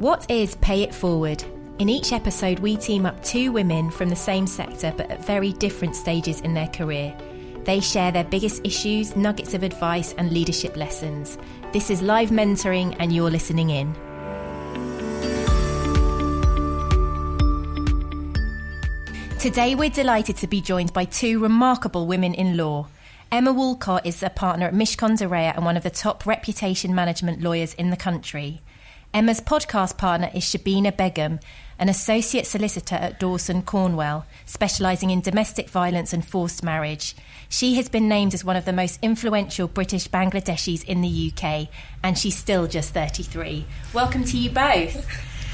What is Pay It Forward? In each episode, we team up two women from the same sector but at very different stages in their career. They share their biggest issues, nuggets of advice, and leadership lessons. This is live mentoring, and you're listening in. Today, we're delighted to be joined by two remarkable women in law. Emma Woollcott is a partner at Mishcon de Reya and one of the top reputation management lawyers in the country. Emma's podcast partner is Shabina Begum, an associate solicitor at Dawson Cornwell, specialising in domestic violence and forced marriage. She has been named as one of the most influential British Bangladeshis in the UK, and she's still just 33. Welcome to you both.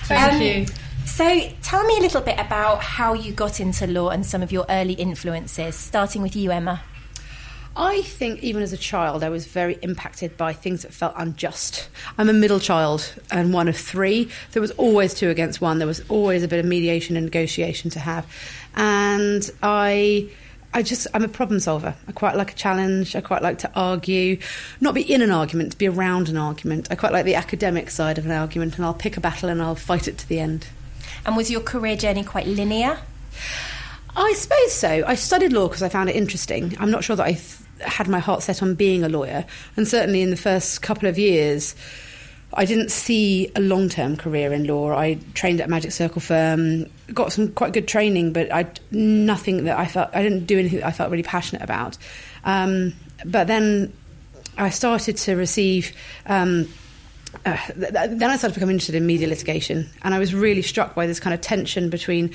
Thank um, you. So, tell me a little bit about how you got into law and some of your early influences, starting with you, Emma. I think even as a child, I was very impacted by things that felt unjust. I'm a middle child and one of three. There was always two against one. There was always a bit of mediation and negotiation to have. And I. I just I'm a problem solver. I quite like a challenge. I quite like to argue, not be in an argument, to be around an argument. I quite like the academic side of an argument, and I'll pick a battle and I'll fight it to the end. And was your career journey quite linear? I suppose so. I studied law because I found it interesting. I'm not sure that I th- had my heart set on being a lawyer, and certainly in the first couple of years. I didn't see a long term career in law. I trained at Magic Circle firm, got some quite good training, but I nothing that I felt I didn't do anything that I felt really passionate about. Um, but then I started to receive. Um, uh, then I started to become interested in media litigation, and I was really struck by this kind of tension between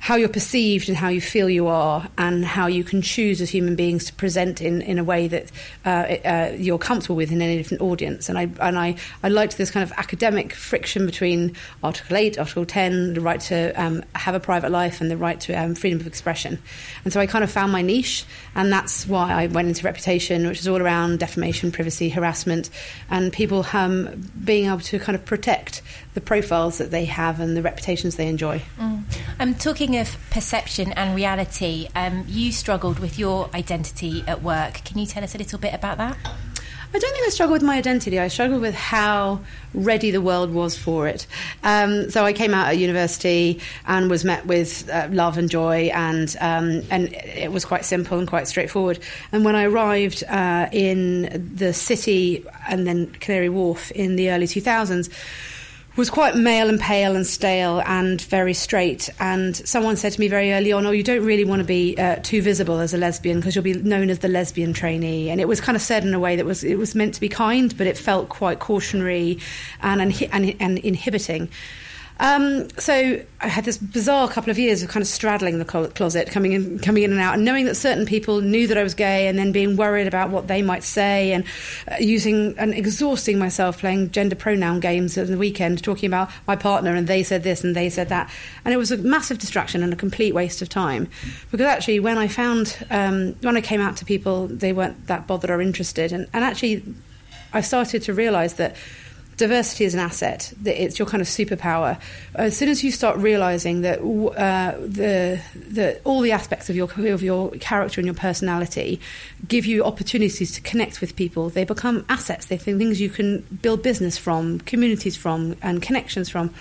how you're perceived and how you feel you are, and how you can choose as human beings to present in, in a way that uh, uh, you're comfortable with in any different audience. And I and I, I liked this kind of academic friction between Article 8, Article 10, the right to um, have a private life, and the right to um, freedom of expression. And so I kind of found my niche, and that's why I went into reputation, which is all around defamation, privacy, harassment, and people um, being able to kind of protect the profiles that they have and the reputations they enjoy. Mm. I'm talking of perception and reality. Um, you struggled with your identity at work. Can you tell us a little bit about that? I don't think I struggled with my identity. I struggled with how ready the world was for it. Um, so I came out at university and was met with uh, love and joy, and um, and it was quite simple and quite straightforward. And when I arrived uh, in the city and then Canary Wharf in the early 2000s was quite male and pale and stale and very straight. And someone said to me very early on, "Oh, you don't really want to be uh, too visible as a lesbian because you'll be known as the lesbian trainee." And it was kind of said in a way that was it was meant to be kind, but it felt quite cautionary and and, and, and inhibiting. Um, so I had this bizarre couple of years of kind of straddling the closet, coming in, coming in and out, and knowing that certain people knew that I was gay, and then being worried about what they might say, and uh, using and exhausting myself playing gender pronoun games on the weekend, talking about my partner, and they said this and they said that, and it was a massive distraction and a complete waste of time. Because actually, when I found um, when I came out to people, they weren't that bothered or interested, and, and actually, I started to realise that diversity is an asset. It's your kind of superpower. As soon as you start realizing that uh, the, the all the aspects of your of your character and your personality give you opportunities to connect with people, they become assets. They things you can build business from, communities from, and connections from.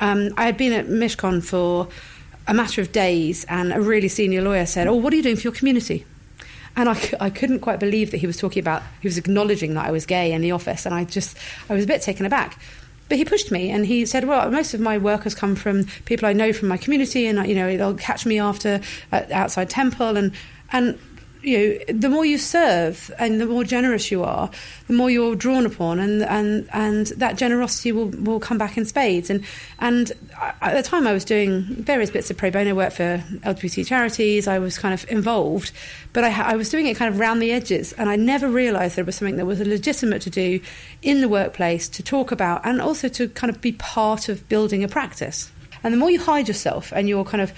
Um, I had been at Mishcon for a matter of days, and a really senior lawyer said, "Oh, what are you doing for your community?" And I, I couldn't quite believe that he was talking about, he was acknowledging that I was gay in the office. And I just, I was a bit taken aback. But he pushed me and he said, Well, most of my work has come from people I know from my community, and, you know, they'll catch me after uh, outside Temple. And, and you know, the more you serve and the more generous you are, the more you're drawn upon, and and and that generosity will, will come back in spades. And and at the time, I was doing various bits of pro bono work for LGBT charities. I was kind of involved, but I, I was doing it kind of round the edges, and I never realised there was something that was legitimate to do in the workplace to talk about, and also to kind of be part of building a practice. And the more you hide yourself, and you're kind of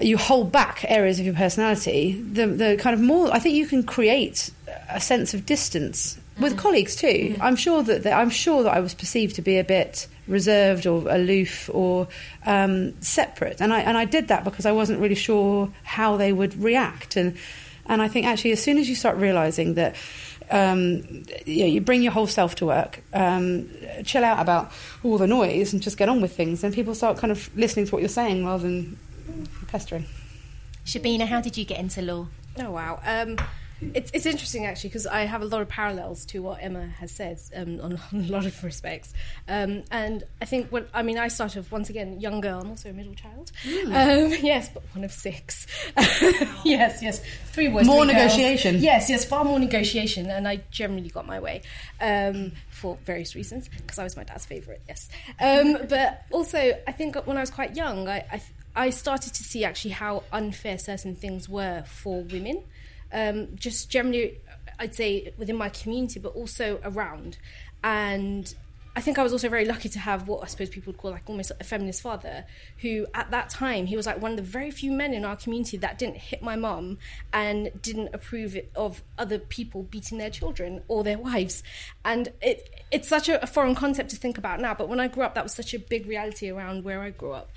you hold back areas of your personality, the, the kind of more I think you can create a sense of distance with mm. colleagues too. Mm. I'm sure that, that, I'm sure that I was perceived to be a bit reserved or aloof or um, separate, and I and I did that because I wasn't really sure how they would react, and and I think actually as soon as you start realizing that um, you, know, you bring your whole self to work, um, chill out about all the noise, and just get on with things. And people start kind of listening to what you're saying rather than pestering. Shabina, how did you get into law? Oh wow. Um, it's, it's interesting actually because I have a lot of parallels to what Emma has said um, on, on, a lot of respects, um, and I think when I mean I started once again young girl. I'm also a middle child. Mm. Um, yes, but one of six. yes, yes, three boys. More three negotiation. Girls. Yes, yes, far more negotiation, and I generally got my way um, for various reasons because I was my dad's favorite. Yes, um, but also I think when I was quite young, I, I I started to see actually how unfair certain things were for women um, just generally, I'd say within my community, but also around. And I think I was also very lucky to have what I suppose people would call like almost a feminist father, who at that time he was like one of the very few men in our community that didn't hit my mum and didn't approve of other people beating their children or their wives, and it it's such a, a foreign concept to think about now. But when I grew up, that was such a big reality around where I grew up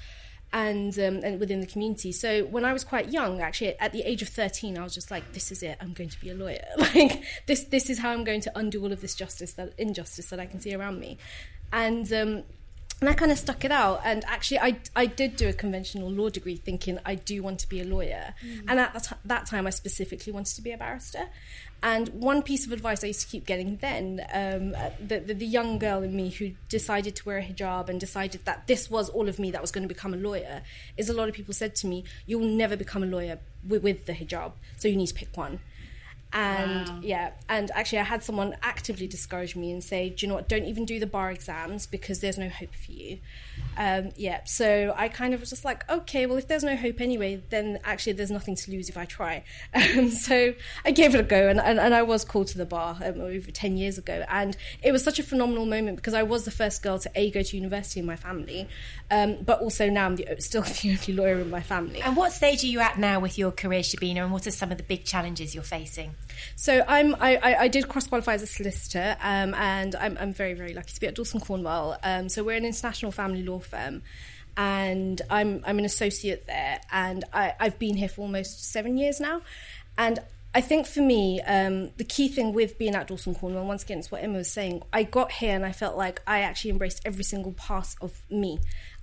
and um, and within the community. So when I was quite young, actually at the age of thirteen, I was just like, "This is it. I'm going to be a lawyer. like this. This is how I'm going to undo all of this justice that injustice that I can see around me." And um, and I kind of stuck it out. And actually, I, I did do a conventional law degree thinking I do want to be a lawyer. Mm. And at that, that time, I specifically wanted to be a barrister. And one piece of advice I used to keep getting then, um, the, the, the, young girl in me who decided to wear a hijab and decided that this was all of me that was going to become a lawyer, is a lot of people said to me, You'll never become a lawyer with, with the hijab, so you need to pick one. And wow. yeah, and actually, I had someone actively discourage me and say, "Do you know what? Don't even do the bar exams because there's no hope for you." Um, yeah, so I kind of was just like, okay, well, if there's no hope anyway, then actually there's nothing to lose if I try. Um, so I gave it a go, and, and, and I was called to the bar um, over 10 years ago. And it was such a phenomenal moment because I was the first girl to A, go to university in my family, um, but also now I'm the, still the only lawyer in my family. And what stage are you at now with your career, Shabina, and what are some of the big challenges you're facing? So I'm, I, I, did cross qualify as a solicitor, um, and I'm, I'm very, very lucky to be at Dawson Cornwell. Um, so we're an international family law firm and I'm I'm an associate there, and I, I've been here for almost seven years now, and I think for me, um, the key thing with being at Dawson Cornwell, once again, it's what Emma was saying. I got here and I felt like I actually embraced every single part of me.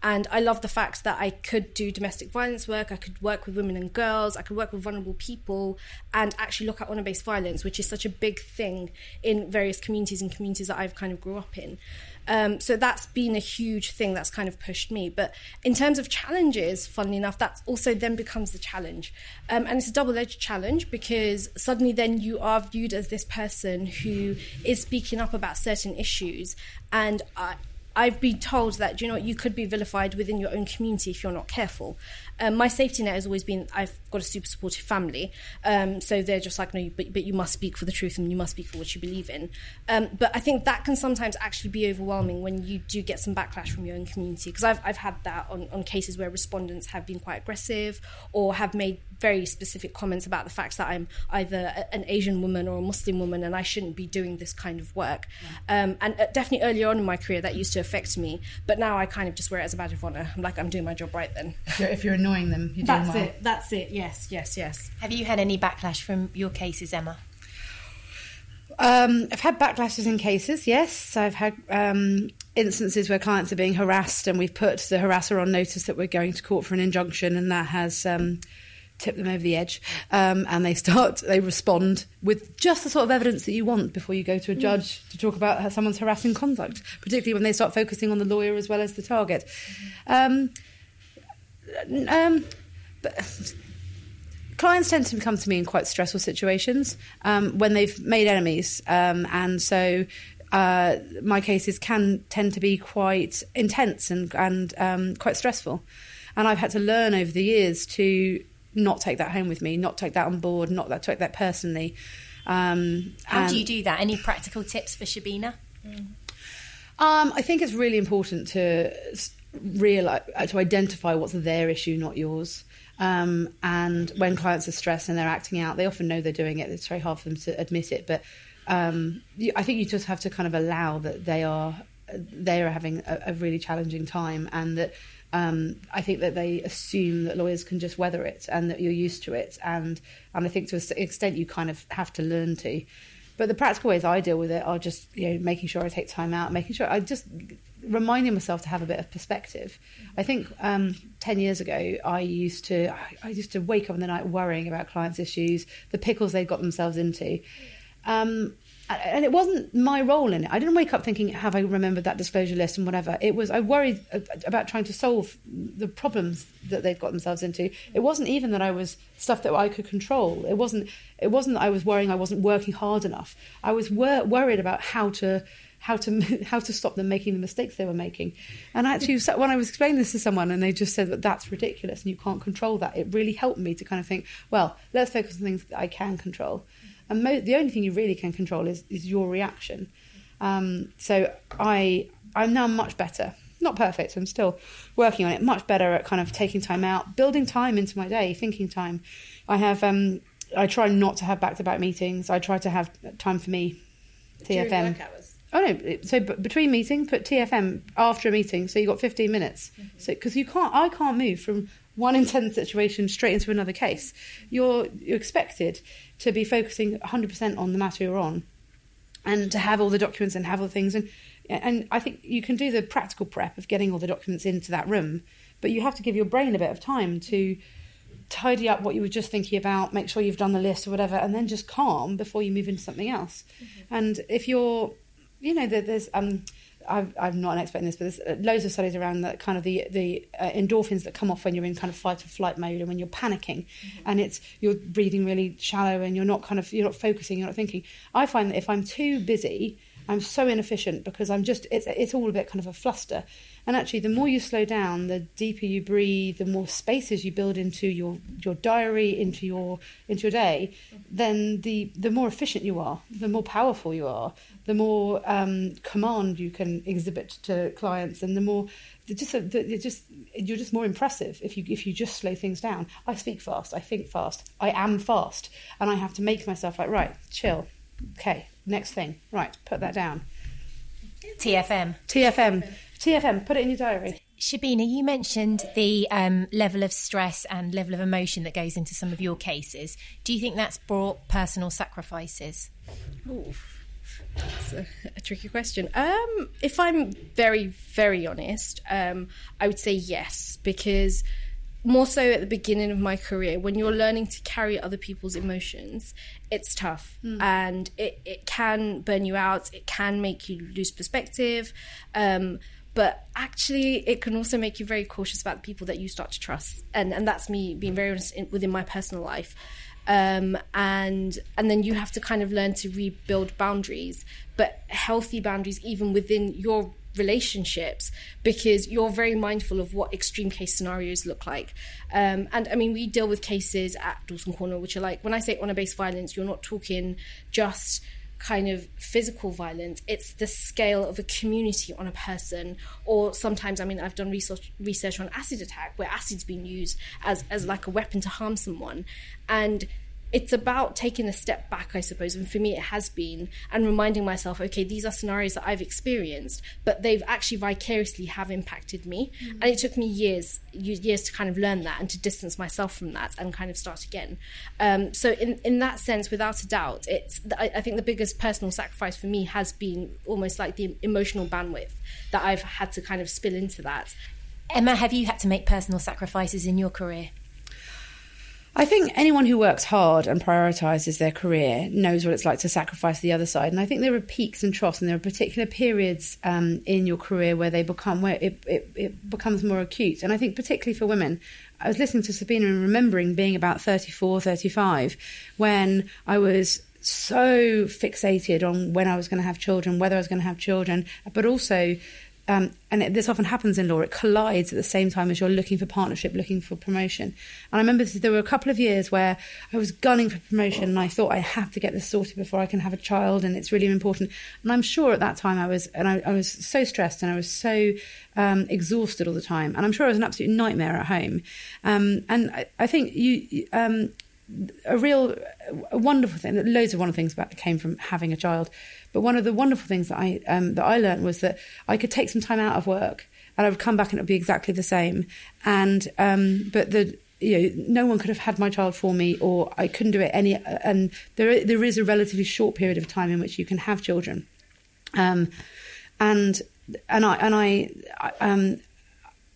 And I love the fact that I could do domestic violence work, I could work with women and girls, I could work with vulnerable people, and actually look at honor based violence, which is such a big thing in various communities and communities that I've kind of grew up in. Um, so that's been a huge thing that's kind of pushed me. But in terms of challenges, funnily enough, that also then becomes the challenge. Um, and it's a double edged challenge because suddenly then you are viewed as this person who is speaking up about certain issues. And I, I've been told that you know you could be vilified within your own community if you're not careful. Um, my safety net has always been I've got a super supportive family, um, so they're just like no, but, but you must speak for the truth and you must speak for what you believe in. Um, but I think that can sometimes actually be overwhelming when you do get some backlash from your own community because I've I've had that on, on cases where respondents have been quite aggressive or have made very specific comments about the fact that I'm either a, an Asian woman or a Muslim woman and I shouldn't be doing this kind of work. Yeah. Um, and uh, definitely earlier on in my career that used to affect me, but now I kind of just wear it as a badge of honor. I'm like I'm doing my job right then. if you're annoying them. You're That's well. it. That's it. Yes, yes, yes. Have you had any backlash from your cases, Emma? Um, I've had backlashes in cases, yes. I've had um, instances where clients are being harassed, and we've put the harasser on notice that we're going to court for an injunction, and that has um, tipped them over the edge. Um, and they start, they respond with just the sort of evidence that you want before you go to a judge mm. to talk about someone's harassing conduct, particularly when they start focusing on the lawyer as well as the target. Mm. Um, but clients tend to come to me in quite stressful situations um, when they've made enemies, um, and so uh, my cases can tend to be quite intense and and um, quite stressful. And I've had to learn over the years to not take that home with me, not take that on board, not that, take that personally. Um, How do you do that? Any practical tips for Shabina? Mm. I think it's really important to realize to identify what's their issue, not yours. Um, and when clients are stressed and they're acting out, they often know they're doing it. It's very hard for them to admit it, but um, you, I think you just have to kind of allow that they are they are having a, a really challenging time, and that um, I think that they assume that lawyers can just weather it and that you're used to it, and and I think to an extent you kind of have to learn to. but the practical ways I deal with it are just you know making sure I take time out, making sure I just reminding myself to have a bit of perspective. I think um, ten years ago, I used to I, used to wake up in the night worrying about clients' issues, the pickles they got themselves into. Um, and it wasn't my role in it. I didn't wake up thinking, "Have I remembered that disclosure list?" and whatever. It was I worried about trying to solve the problems that they'd got themselves into. It wasn't even that I was stuff that I could control. It wasn't. It wasn't that I was worrying I wasn't working hard enough. I was wor- worried about how to how to how to stop them making the mistakes they were making. And actually, when I was explaining this to someone, and they just said that that's ridiculous and you can't control that, it really helped me to kind of think, well, let's focus on things that I can control. And mo- the only thing you really can control is, is your reaction. Um, so I I'm now much better. Not perfect. I'm still working on it. Much better at kind of taking time out, building time into my day, thinking time. I have. Um, I try not to have back to back meetings. I try to have time for me. TFM. Oh no! So between meetings, put TFM after a meeting. So you got 15 minutes. Mm-hmm. So because you can't, I can't move from one intense situation straight into another case. You're, you're expected to be focusing 100% on the matter you're on and to have all the documents and have all the things. And, and I think you can do the practical prep of getting all the documents into that room, but you have to give your brain a bit of time to tidy up what you were just thinking about, make sure you've done the list or whatever, and then just calm before you move into something else. Mm-hmm. And if you're, you know, there's um, i am not an expert in this, but there's uh, loads of studies around that kind of the the uh, endorphins that come off when you're in kind of fight or flight mode and when you're panicking, mm-hmm. and it's you're breathing really shallow and you're not kind of you're not focusing, you're not thinking. I find that if I'm too busy, I'm so inefficient because I'm just it's it's all a bit kind of a fluster. And actually, the more you slow down, the deeper you breathe, the more spaces you build into your, your diary, into your into your day, then the the more efficient you are, the more powerful you are, the more um, command you can exhibit to clients, and the more just the, just you're just more impressive if you if you just slow things down. I speak fast, I think fast, I am fast, and I have to make myself like right, chill, okay, next thing, right, put that down. TFM. TFM. TFM, put it in your diary. Shabina, you mentioned the um, level of stress and level of emotion that goes into some of your cases. Do you think that's brought personal sacrifices? Ooh, that's a, a tricky question. Um, if I'm very, very honest, um, I would say yes, because more so at the beginning of my career, when you're learning to carry other people's emotions, it's tough mm. and it, it can burn you out. It can make you lose perspective. Um, but actually it can also make you very cautious about the people that you start to trust and and that's me being very honest in, within my personal life um, and and then you have to kind of learn to rebuild boundaries but healthy boundaries even within your relationships because you're very mindful of what extreme case scenarios look like. Um, and I mean, we deal with cases at Dawson Cornwell, which are like, when I say honor based violence, you're not talking just kind of physical violence. It's the scale of a community on a person. Or sometimes i mean i've done research research on acid attack where acid's been used as as like a weapon to harm someone. And it's about taking a step back, I suppose. And for me, it has been, and reminding myself, okay, these are scenarios that I've experienced, but they've actually vicariously have impacted me. Mm-hmm. And it took me years, years to kind of learn that and to distance myself from that and kind of start again. Um, so in in that sense, without a doubt, it's I, I think the biggest personal sacrifice for me has been almost like the emotional bandwidth that I've had to kind of spill into that. Emma, have you had to make personal sacrifices in your career? I think anyone who works hard and prioritizes their career knows what it's like to sacrifice the other side. And I think there are peaks and troughs, and there are particular periods um, in your career where they become where it, it, it becomes more acute. And I think particularly for women, I was listening to Sabina and remembering being about 34, 35 when I was so fixated on when I was going to have children, whether I was going to have children, but also um, and it, this often happens in law, it collides at the same time as you're looking for partnership, looking for promotion. And I remember there were a couple of years where I was gunning for promotion and I thought I have to get this sorted before I can have a child and it's really important. And I'm sure at that time I was, and I, I was so stressed and I was so um, exhausted all the time. And I'm sure it was an absolute nightmare at home. Um, and I, I, think you, um, a real, a wonderful thing, loads of wonderful things about, came from having a child but one of the wonderful things that I um, that I learned was that I could take some time out of work and I would come back and it would be exactly the same. And um, but the you know, no one could have had my child for me, or I couldn't do it any. And there, there is a relatively short period of time in which you can have children, um, and and I and I, um,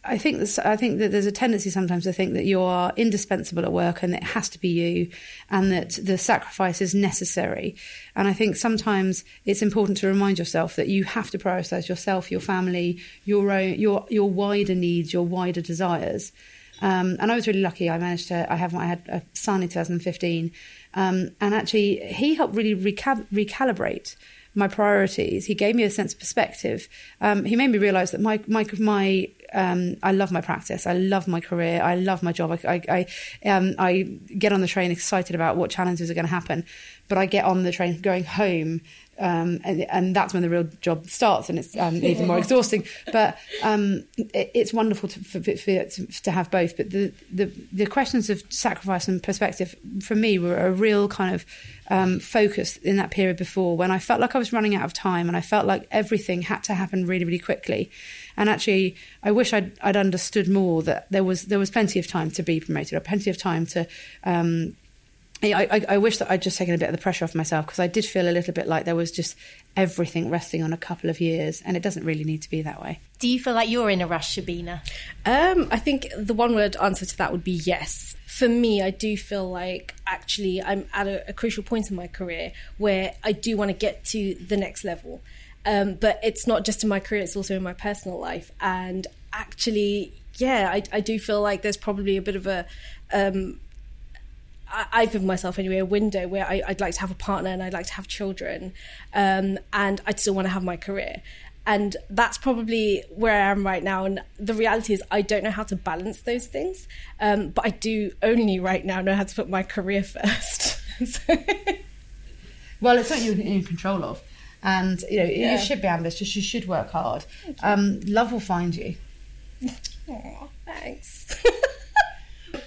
I think this, I think that there's a tendency sometimes to think that you are indispensable at work and it has to be you, and that the sacrifice is necessary. And I think sometimes it's important to remind yourself that you have to prioritize yourself, your family, your own, your your wider needs, your wider desires. Um, and I was really lucky. I managed to. I have. I had a son in 2015, um, and actually he helped really recal- recalibrate my priorities. He gave me a sense of perspective. Um, he made me realise that my my my um, I love my practice. I love my career. I love my job. I I I, um, I get on the train excited about what challenges are going to happen, but I get on the train going home um, and, and, that's when the real job starts, and it's um, even more exhausting. But um, it, it's wonderful to, for, for, to, have both. But the, the, the questions of sacrifice and perspective for me were a real kind of um, focus in that period before, when I felt like I was running out of time, and I felt like everything had to happen really, really quickly. And actually, I wish I'd, I'd understood more that there was there was plenty of time to be promoted, or plenty of time to um, I, I, I, wish that I'd just taken a bit of the pressure off myself because I did feel a little bit like there was just everything resting on a couple of years, and it doesn't really need to be that way. Do you feel like you're in a rush, Shabina? Um, I think the one word answer to that would be yes. For me, I do feel like actually I'm at a, a crucial point in my career where I do want to get to the next level. Um, but it's not just in my career, it's also in my personal life. And actually, yeah, I, I do feel like there's probably a bit of a. Um, I, have given myself anyway a window where I, would like to have a partner and I'd like to have children, um, and I'd still want to have my career. And that's probably where I am right now. And the reality is, I don't know how to balance those things, um, but I do only right now know how to put my career first. well, it's something you're in control of, and you know yeah. you should be ambitious. You should work hard. Um, love will find you. Aww, thanks.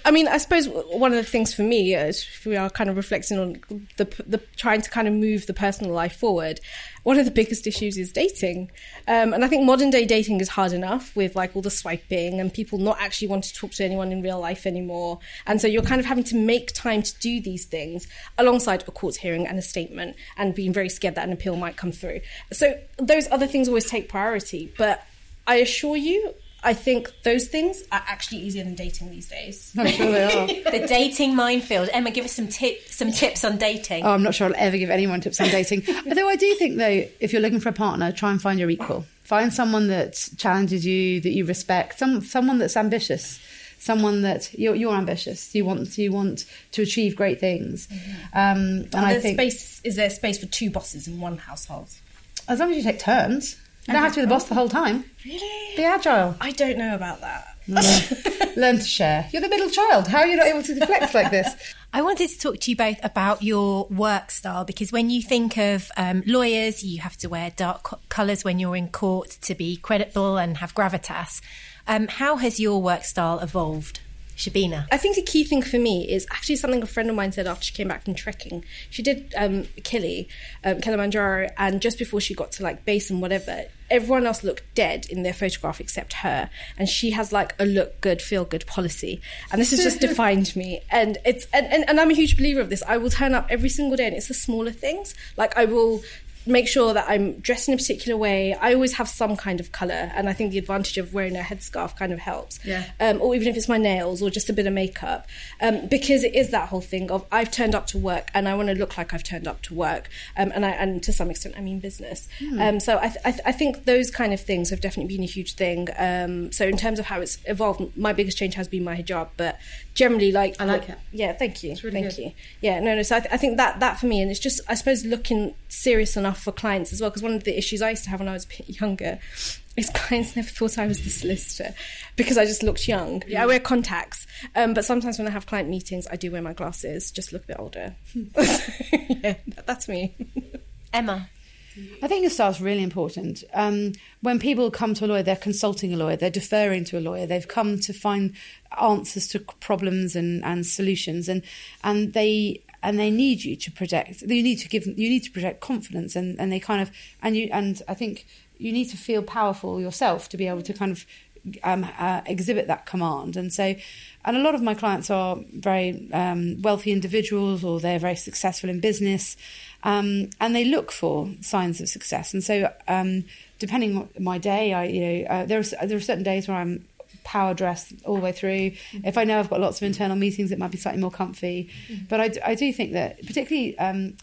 I mean, I suppose one of the things for me is we are kind of reflecting on the, the trying to kind of move the personal life forward. One of the biggest issues is dating, um, and I think modern day dating is hard enough with like all the swiping and people not actually want to talk to anyone in real life anymore. And so you're kind of having to make time to do these things alongside a court hearing and a statement, and being very scared that an appeal might come through. So those other things always take priority, but I assure you, I think those things are actually easier than dating these days. I'm sure they are. the dating minefield. Emma, give us some tips. Some tips on dating. Oh, I'm not sure I'll ever give anyone tips on dating. Although I do think, though, if you're looking for a partner, try and find your equal. Find someone that challenges you, that you respect. Some someone that's ambitious. Someone that you're, you're ambitious. You want you want to achieve great things. Mm-hmm. Um, and I think space is there space for two bosses in one household? As long as you take turns. You don't have to be the boss the whole time. Really? Be agile. I don't know about that. Learn to share. You're the middle child. How are you not able to flex like this? I wanted to talk to you both about your work style because when you think of um, lawyers, you have to wear dark co- colours when you're in court to be credible and have gravitas. Um, how has your work style evolved? Shabina? I think the key thing for me is actually something a friend of mine said after she came back from trekking. She did um, Kili, um, Kilimanjaro, and just before she got to like base and whatever, everyone else looked dead in their photograph except her. And she has like a look good, feel good policy. And this has just defined me. And it's and, and, and I'm a huge believer of this. I will turn up every single day and it's the smaller things. Like I will make sure that I'm dressed in a particular way. I always have some kind of colour, and I think the advantage of wearing a headscarf kind of helps. Yeah. Um, or even if it's my nails or just a bit of makeup, um, because it is that whole thing of I've turned up to work and I want to look like I've turned up to work, um, and I, and to some extent I mean business. Mm. so I, th- I, th- I, think those kind of things have definitely been a huge thing. Um, so in terms of how it's evolved, my biggest change has been my hijab, but generally like I like it. Yeah, thank you, really thank good. you. Yeah, no, no. So I, th- I think that that for me, and it's just I suppose looking serious enough for clients as well. Because one of the issues I used to have when I was a bit younger is clients never thought I was the solicitor because I just looked young. Yeah, I wear contacts, um, but sometimes when I have client meetings, I do wear my glasses, just look a bit older. yeah, that's me. Emma. I think your style is really important. Um, when people come to a lawyer, they're consulting a lawyer, they're deferring to a lawyer, they've come to find answers to problems and, and solutions, and and they and they need you to protect. You need to give. You need to project confidence, and, and they kind of and you and I think you need to feel powerful yourself to be able to kind of um, uh, exhibit that command. And so, and a lot of my clients are very um, wealthy individuals or they're very successful in business, um, and they look for signs of success. And so, um, depending on my day, I you know uh, there are there are certain days where I'm power dress all the way through. Mm-hmm. If I know I've got lots of internal meetings, it might be slightly more comfy. Mm-hmm. But I, I, do think that particularly um,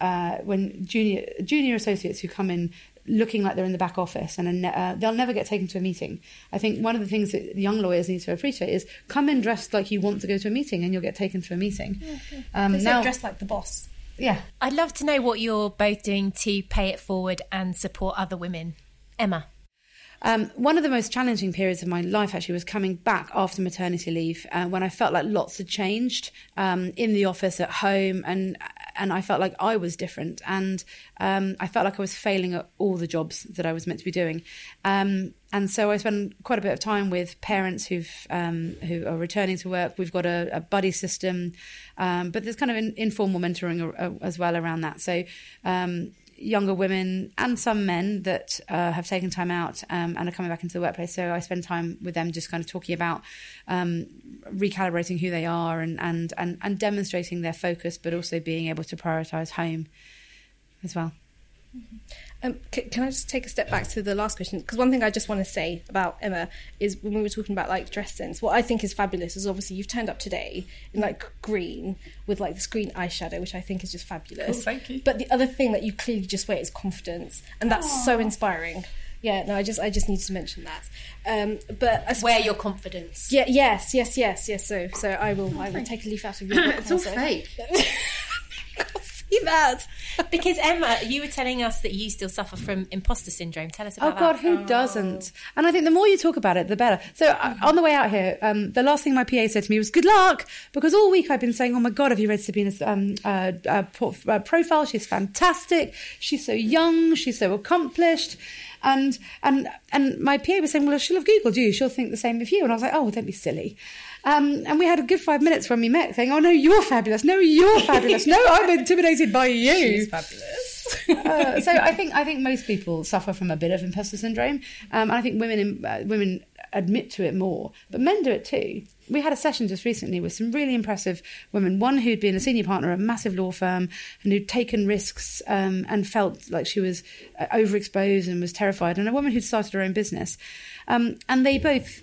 uh, when junior junior associates who come in looking like they're in the back office and uh, they'll never get taken to a meeting. I think one of the things that young lawyers need to appreciate is come in dressed like you want to go to a meeting and you'll get taken to a meeting. Okay. Um, now dressed like the boss. Yeah. I'd love to know what you're both doing to pay it forward and support other women. Emma. Um, one of the most challenging periods of my life actually was coming back after maternity leave uh, when I felt like lots had changed um, in the office, at home, and and I felt like I was different, and um, I felt like I was failing at all the jobs that I was meant to be doing. Um, and so I spend quite a bit of time with parents who've um, who are returning to work. We've got a, a buddy system, um, but there's kind of in, informal mentoring as well around that. So younger women and some men that uh, have taken time out um, and are coming back into the workplace. So I spend time with them just kind of talking about um, recalibrating who they are and, and, and, and demonstrating their focus, but also being able to prioritize home as well. Mm-hmm. Um, c- can I just take a step back to the last question? Because one thing I just want to say about Emma is when we were talking about like dress sense, what I think is fabulous is obviously you've turned up today in like green with like this green eyeshadow, which I think is just fabulous. Cool, thank you. But the other thing that you clearly just wear is confidence, and that's Aww. so inspiring. Yeah, no, I just I just needed to mention that. Um, but I, wear your confidence. Yeah, yes, yes, yes, yes. So so I will I will take a leaf out of your book. it's all fake. see that. because Emma, you were telling us that you still suffer from imposter syndrome. Tell us about that. Oh God, who oh. doesn't? And I think the more you talk about it, the better. So uh, on the way out here, um, the last thing my PA said to me was "Good luck," because all week I've been saying, "Oh my God, have you read Sabina's um, uh, uh, uh profile? She's fantastic. She's so young. She's so accomplished." And and and my PA was saying, "Well, she'll have googled you. She'll think the same of you." And I was like, "Oh, don't be silly." Um, and we had a good five minutes when we met saying, Oh, no, you're fabulous. No, you're fabulous. No, I'm intimidated by you. She's fabulous. uh, so I think I think most people suffer from a bit of imposter syndrome. Um, and I think women, uh, women admit to it more, but men do it too. We had a session just recently with some really impressive women. One who'd been a senior partner at a massive law firm and who'd taken risks um, and felt like she was uh, overexposed and was terrified, and a woman who'd started her own business. Um, and they both,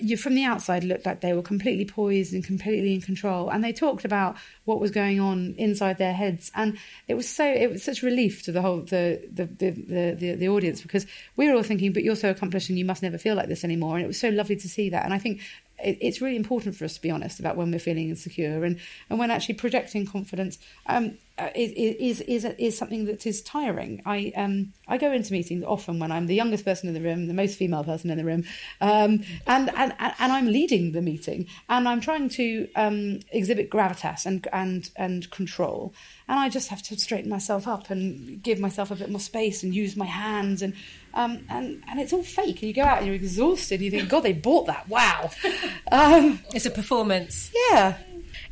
you from the outside, looked like they were completely poised and completely in control. And they talked about what was going on inside their heads, and it was so it was such relief to the whole the the the the, the, the audience because we were all thinking, but you're so accomplished and you must never feel like this anymore. And it was so lovely to see that. And I think it's really important for us to be honest about when we're feeling insecure and, and when actually projecting confidence. Um, is, is, is, is something that is tiring. I, um, I go into meetings often when I'm the youngest person in the room, the most female person in the room, um, and, and, and I'm leading the meeting and I'm trying to um, exhibit gravitas and, and, and control. And I just have to straighten myself up and give myself a bit more space and use my hands and um, and and it's all fake. And you go out and you're exhausted. And you think, God, they bought that. Wow. Um, it's a performance. Yeah.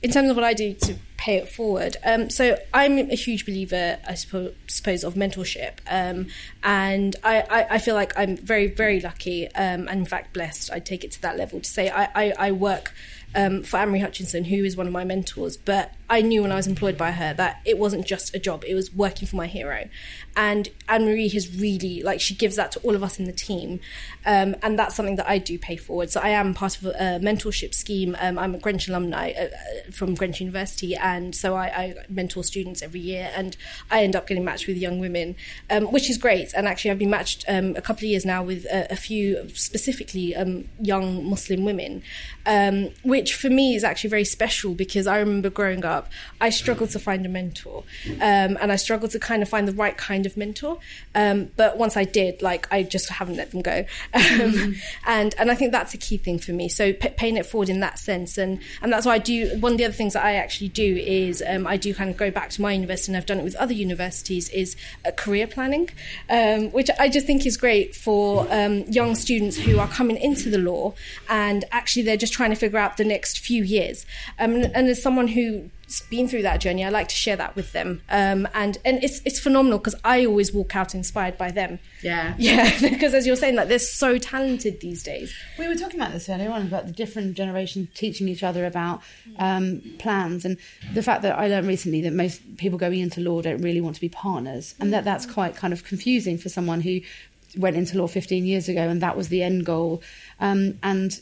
In terms of what I do to pay it forward, um, so I'm a huge believer, I suppose, of mentorship, um, and I, I, I, feel like I'm very, very lucky, um, and in fact blessed. I take it to that level to say I, I, I work um, for Anne Marie Hutchinson, who is one of my mentors. But I knew when I was employed by her that it wasn't just a job; it was working for my hero. And Anne Marie has really like she gives that to all of us in the team, um, and that's something that I do pay forward. So I am part of a mentorship scheme. Um, I'm a Greenwich alumni uh, uh, from Greenwich University, and so I, I, mentor students every year, and I end up getting matched with young women, um, which is great. And actually, I've been matched um, a couple of years now with a, a few specifically um, young Muslim women, um, which for me is actually very special because I remember growing up, I struggled to find a mentor, um, and I struggled to kind of find the right kind of mentor. Um, but once I did, like I just haven't let them go, mm-hmm. and and I think that's a key thing for me. So p- paying it forward in that sense, and and that's why I do. One of the other things that I actually do is um, I do kind of go back to my university, and I've done it with other universities, is career planning, um, which I just think is great for um, young students who are coming into the law and actually they're just trying to figure out the next few years. Um, and as someone who been through that journey, I like to share that with them. Um, and and it's it's phenomenal because I always walk out inspired by them. Yeah. Yeah, because as you're saying, like they're so talented these days. We were talking about this earlier on about the different generations teaching each other about um, plans and the fact that I learned recently that most people going into law don't really want to be partners, and that that's quite kind of confusing for someone who went into law 15 years ago and that was the end goal. Um, and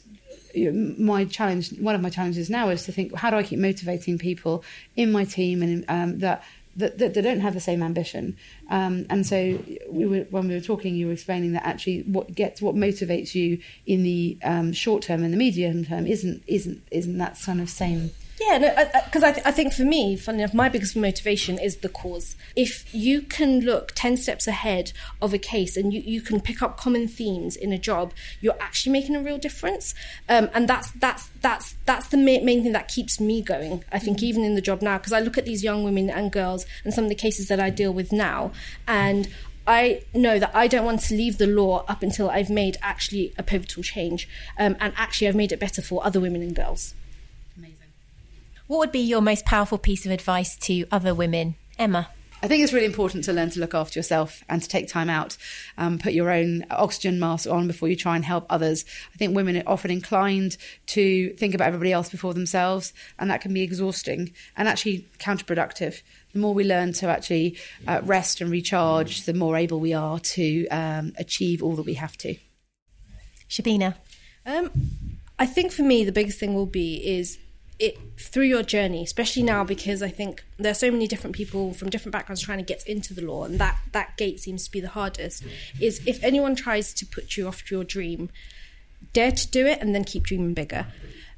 you know, my challenge, one of my challenges now is to think, how do I keep motivating people in my team and um, that that, that, that don't have the same ambition. Um, and so we were, when we were talking, you were explaining that actually what gets what motivates you in the um, short term and the medium term isn't isn't isn't that kind of same. Yeah, because no, I, I, th- I, think for me, funny enough, my biggest motivation is the cause. If you can look 10 steps ahead of a case and you, you can pick up common themes in a job, you're actually making a real difference. Um, and that's, that's, that's, that's the main, main thing that keeps me going, I think, even in the job now, because I look at these young women and girls and some of the cases that I deal with now, and I know that I don't want to leave the law up until I've made actually a pivotal change. Um, and actually, I've made it better for other women and girls. What would be your most powerful piece of advice to other women? Emma. I think it's really important to learn to look after yourself and to take time out, um, put your own oxygen mask on before you try and help others. I think women are often inclined to think about everybody else before themselves, and that can be exhausting and actually counterproductive. The more we learn to actually uh, rest and recharge, the more able we are to um, achieve all that we have to. Shabina. Um, I think for me, the biggest thing will be is it through your journey, especially now because I think there are so many different people from different backgrounds trying to get into the law, and that that gate seems to be the hardest. Is if anyone tries to put you off your dream, dare to do it, and then keep dreaming bigger.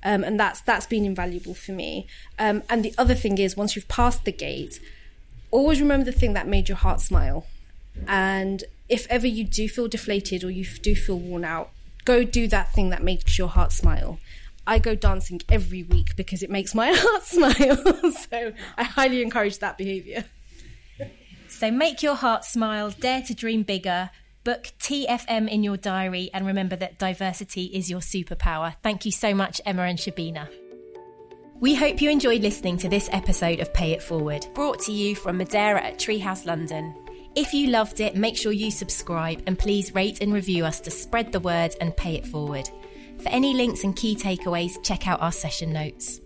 Um, and that's that's been invaluable for me. Um, and the other thing is, once you've passed the gate, always remember the thing that made your heart smile. And if ever you do feel deflated or you do feel worn out, go do that thing that makes your heart smile I go dancing every week because it makes my heart smile. so I highly encourage that behaviour. So make your heart smile, dare to dream bigger, book TFM in your diary, and remember that diversity is your superpower. Thank you so much, Emma and Shabina. We hope you enjoyed listening to this episode of Pay It Forward, brought to you from Madeira at Treehouse London. If you loved it, make sure you subscribe and please rate and review us to spread the word and pay it forward. For any links and key takeaways, check out our session notes.